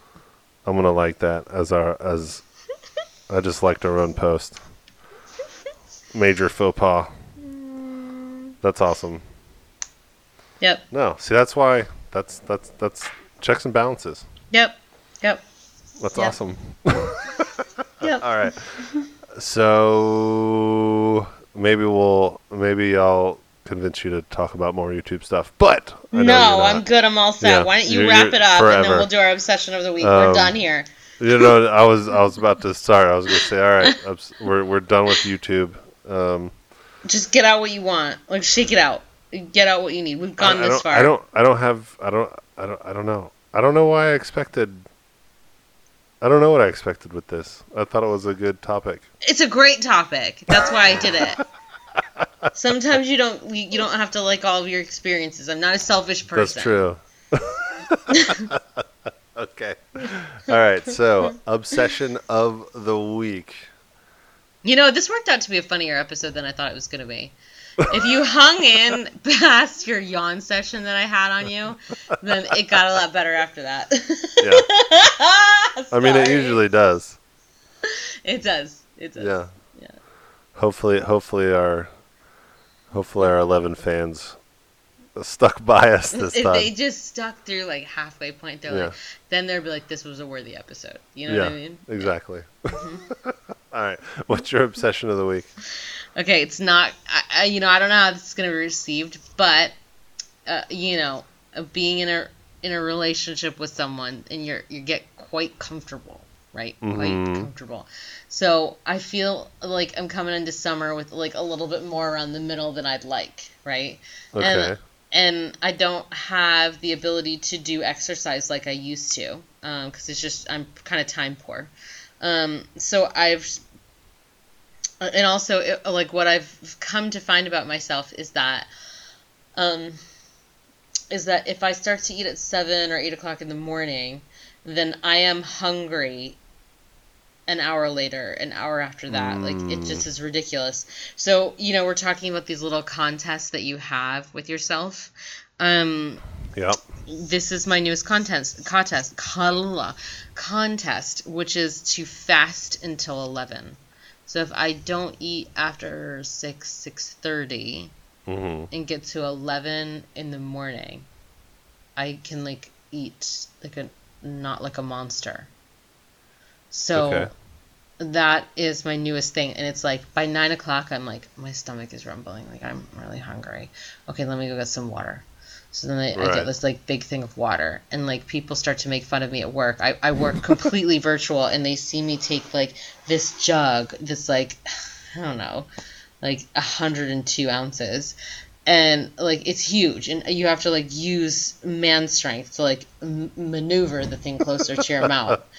I'm gonna like that as our as. <laughs> I just liked our own post. Major faux pas. That's awesome. Yep. No, see that's why that's that's that's checks and balances. Yep. Yep. That's Yeah. awesome. <laughs> Yep. All right. So maybe we'll maybe I'll convince you to talk about more YouTube stuff. But I know No. I'm good. I'm all set. Yeah, Why don't you you're- wrap you're it up and then we'll do our obsession of the week. Um, We're done here. You know, I was I was about to start. I was going to say, all right, we're we're done with YouTube. Um, Just get out what you want. Like shake it out. Get out what you need. We've gone I, I this far. I don't. I don't have. I don't. I don't. I don't know. I don't know why I expected. I don't know what I expected with this. I thought it was a good topic. It's a great topic. That's why I did it. Sometimes you don't you, don't have to like all of your experiences. I'm not a selfish person. That's true. <laughs> okay. All right. So, obsession of the week. You know, this worked out to be a funnier episode than I thought it was going to be. If you hung in past your yawn session that I had on you, then it got a lot better after that. Yeah. I mean, it <laughs> usually does. It does. It does. Yeah. Yeah. Hopefully, hopefully our, hopefully our eleven fans stuck by us this if time. they just stuck through like halfway point, they're Yeah. like, then they'd be like, this was a worthy episode. You know yeah. what I mean? Exactly. Mm-hmm. <laughs> All right. What's your obsession of the week? Okay, it's not. I, I, you know, I don't know how this is gonna be received, but uh, you know, being in a in a relationship with someone and you're you get quite comfortable, right? Quite Mhm. comfortable. So I feel like I'm coming into summer with like a little bit more around the middle than I'd like, right? Okay. And, and I don't have the ability to do exercise like I used to, because it's just I'm kind of time poor. Um, so I've, and also it, like what I've come to find about myself is that, um, is that if I start to eat at seven or eight o'clock in the morning, then I am hungry an hour later, an hour after that. Like it just is ridiculous. So, you know, we're talking about these little contests that you have with yourself. Um, Yep. this is my newest contest contest kala- contest, which is to fast until eleven. So if I don't eat after six six thirty hmm and get to eleven in the morning, I can like eat like a not like a monster. So Okay. that is my newest thing, and it's like by nine o'clock, I'm like my stomach is rumbling, like I'm really hungry. Okay, let me go get some water. So then I, I get this like big thing of water, and like people start to make fun of me at work. I, I work <laughs> completely virtual, and they see me take like this jug, this like <sighs> I don't know, like 102 ounces, and like it's huge, and you have to like use man strength to like m- maneuver the thing closer to your mouth. <laughs>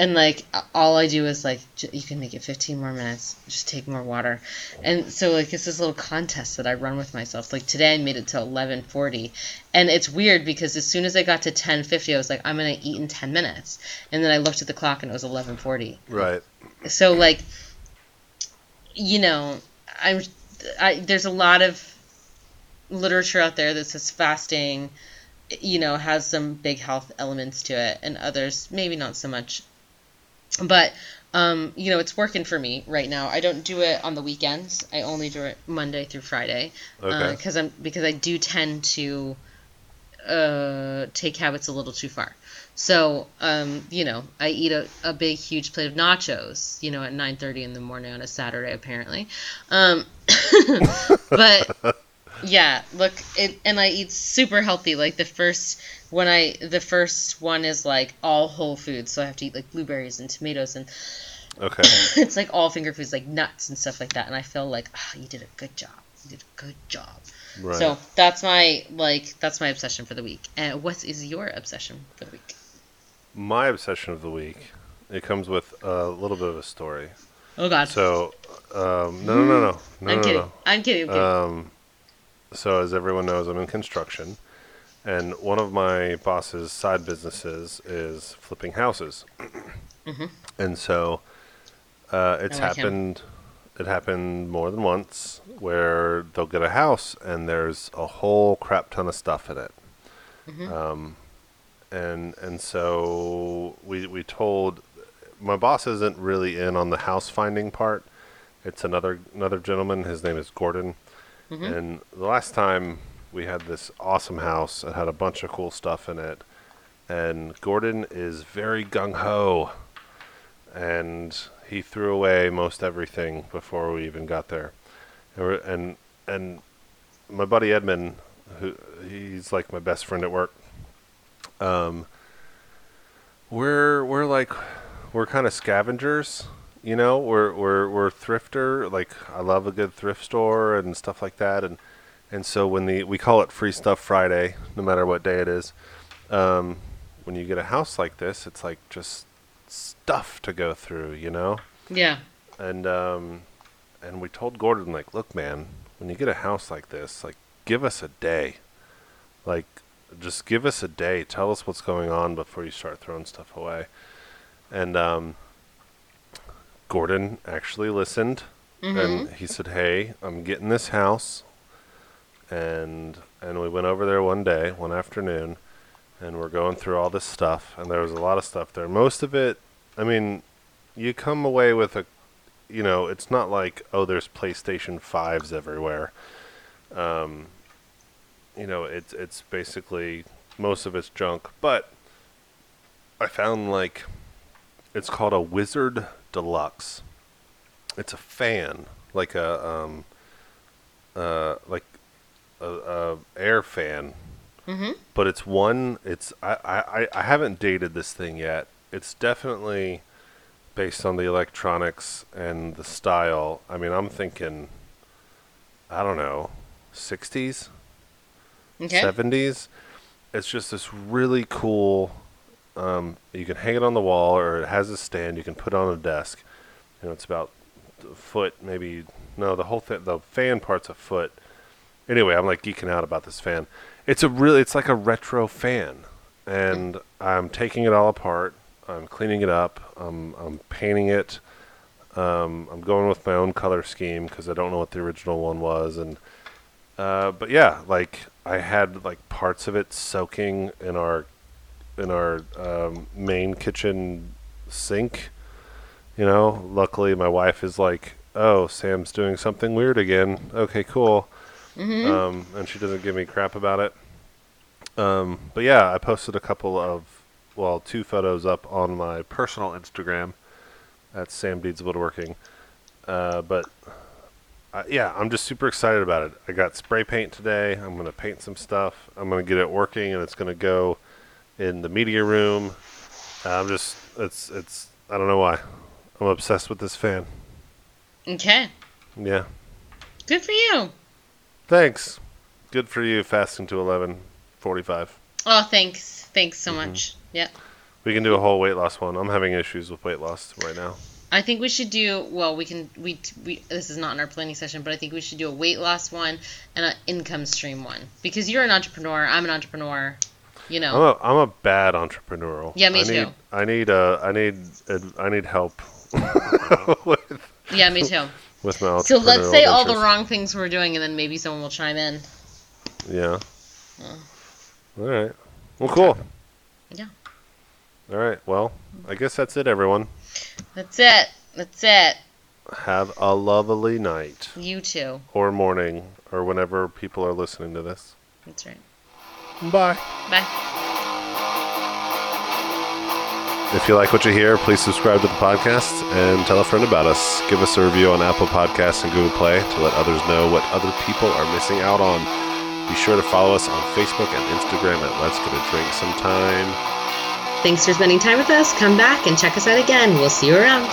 And like all I do is like j- you can make it 15 more minutes. Just take more water, and so like it's this little contest that I run with myself. Like today I made it to 11:40, and it's weird because as soon as I got to 10:50, I was like I'm gonna eat in 10 minutes, and then I looked at the clock and it was 11:40. Right. So like, you know, I'm I, there's a lot of literature out there that says fasting, you know, has some big health elements to it, and others maybe not so much. But um, you know, it's working for me right now. I don't do it on the weekends. I only do it Monday through Friday Okay. because I'm because I do tend to uh, take habits a little too far. So, um, you know, I eat a, a big, huge plate of nachos, you know, at 9.30 in the morning on a Saturday, apparently. Um, <laughs> but, yeah, look, it, and I eat super healthy. Like, the first, when I, the first one is, like, all whole foods. So I have to eat, like, blueberries and tomatoes and okay. <coughs> it's like all finger foods, like nuts and stuff like that. And I feel like, ah, you did a good job. You did a good job. Right. So that's my like that's my obsession for the week. And what is your obsession for the week? My obsession of the week. It comes with a little bit of a story. Oh God. So, um, no, no, no, no, no, I'm no, kidding. no. I'm kidding. I'm kidding. Um, so as everyone knows, I'm in construction, and one of my boss's side businesses is flipping houses, Mhm. and so uh, it's like him. happened. It happened more than once where they'll get a house and there's a whole crap ton of stuff in it. Mhm. Um, and and so we we told my boss isn't really in on the house finding part. It's another another gentleman. His name is Gordon. Mhm. And the last time we had this awesome house, it had a bunch of cool stuff in it. And Gordon is very gung ho. And he threw away most everything before we even got there, and and, and my buddy Edmund, who he's like my best friend at work. Um, we're we're like we're kind of scavengers, you know. We're we're we're thrifter. Like I love a good thrift store and stuff like that, and and so when the we call it Free Stuff Friday, no matter what day it is. Um, when you get a house like this, it's like just stuff to go through, you know. Yeah. And um, and we told Gordon like, look, man, when you get a house like this, like, give us a day, like, just give us a day. Tell us what's going on before you start throwing stuff away. And um, Gordon actually listened, and he said, "Hey, I'm getting this house." And and we went over there one day, one afternoon, and we're going through all this stuff, and there was a lot of stuff there. Most of it, I mean, you come away with a, you know, it's not like oh, there's PlayStation fives everywhere. Um, you know, it's it's basically most of it's junk, but I found like it's called a Wizard Deluxe. It's a fan, like a um, uh, like a, a air fan Mm-hmm. but it's one it's I, I i haven't dated this thing yet it's definitely based on the electronics and the style i mean i'm thinking i don't know 60s Okay. 70s it's just this really cool um, you can hang it on the wall or it has a stand you can put it on a desk. You know it's about a foot maybe no the whole thing the fan part's a foot. Anyway i'm like geeking out about this fan. It's a really it's like a retro fan and i'm taking it all apart. I'm cleaning it up. I'm, I'm painting it. Um, i'm going with my own color scheme because i don't know what the original one was and uh, but yeah like i had like parts of it soaking in our in our um, main kitchen sink you know luckily my wife is like oh sam's doing something weird again okay cool um, and she doesn't give me crap about it. Um, but yeah, I posted a couple of, well, two photos up on my personal Instagram at Sam Deeds Woodworking. Uh, but uh, yeah, I'm just super excited about it. I got spray paint today. I'm gonna paint some stuff. I'm gonna get it working, and it's gonna go in the media room. I'm just, it's, it's, I don't know why. I'm obsessed with this fan. Okay. Yeah. Good for you. Thanks. Good for you, fasting to 11:45. Oh, thanks. Thanks Mm-hmm. so much. Yeah. We can do a whole weight loss one. I'm having issues with weight loss right now. I think we should do well. We can we we this is not in our planning session, but I think we should do a weight loss one and an income stream one because you're an entrepreneur. I'm an entrepreneur. You know. I'm a I'm a bad entrepreneur. Yeah, me I need, too. I need uh I need uh, I need help <laughs> with Yeah, me too. with my So let's say all the wrong things we're doing, and then maybe someone will chime in. Yeah. All right. Well, cool. Yeah. All right. Well, I guess that's it, everyone. That's it. That's it. Have a lovely night You too. or morning or whenever people are listening to this. That's right. Bye. Bye. If you like what you hear, please subscribe to the podcast and tell a friend about us. Give us a review on Apple Podcasts and Google Play to let others know what other people are missing out on. Be sure to follow us on Facebook and Instagram at Let's Get a Drink Sometime. Thanks for spending time with us. Come back and check us out again. We'll see you around.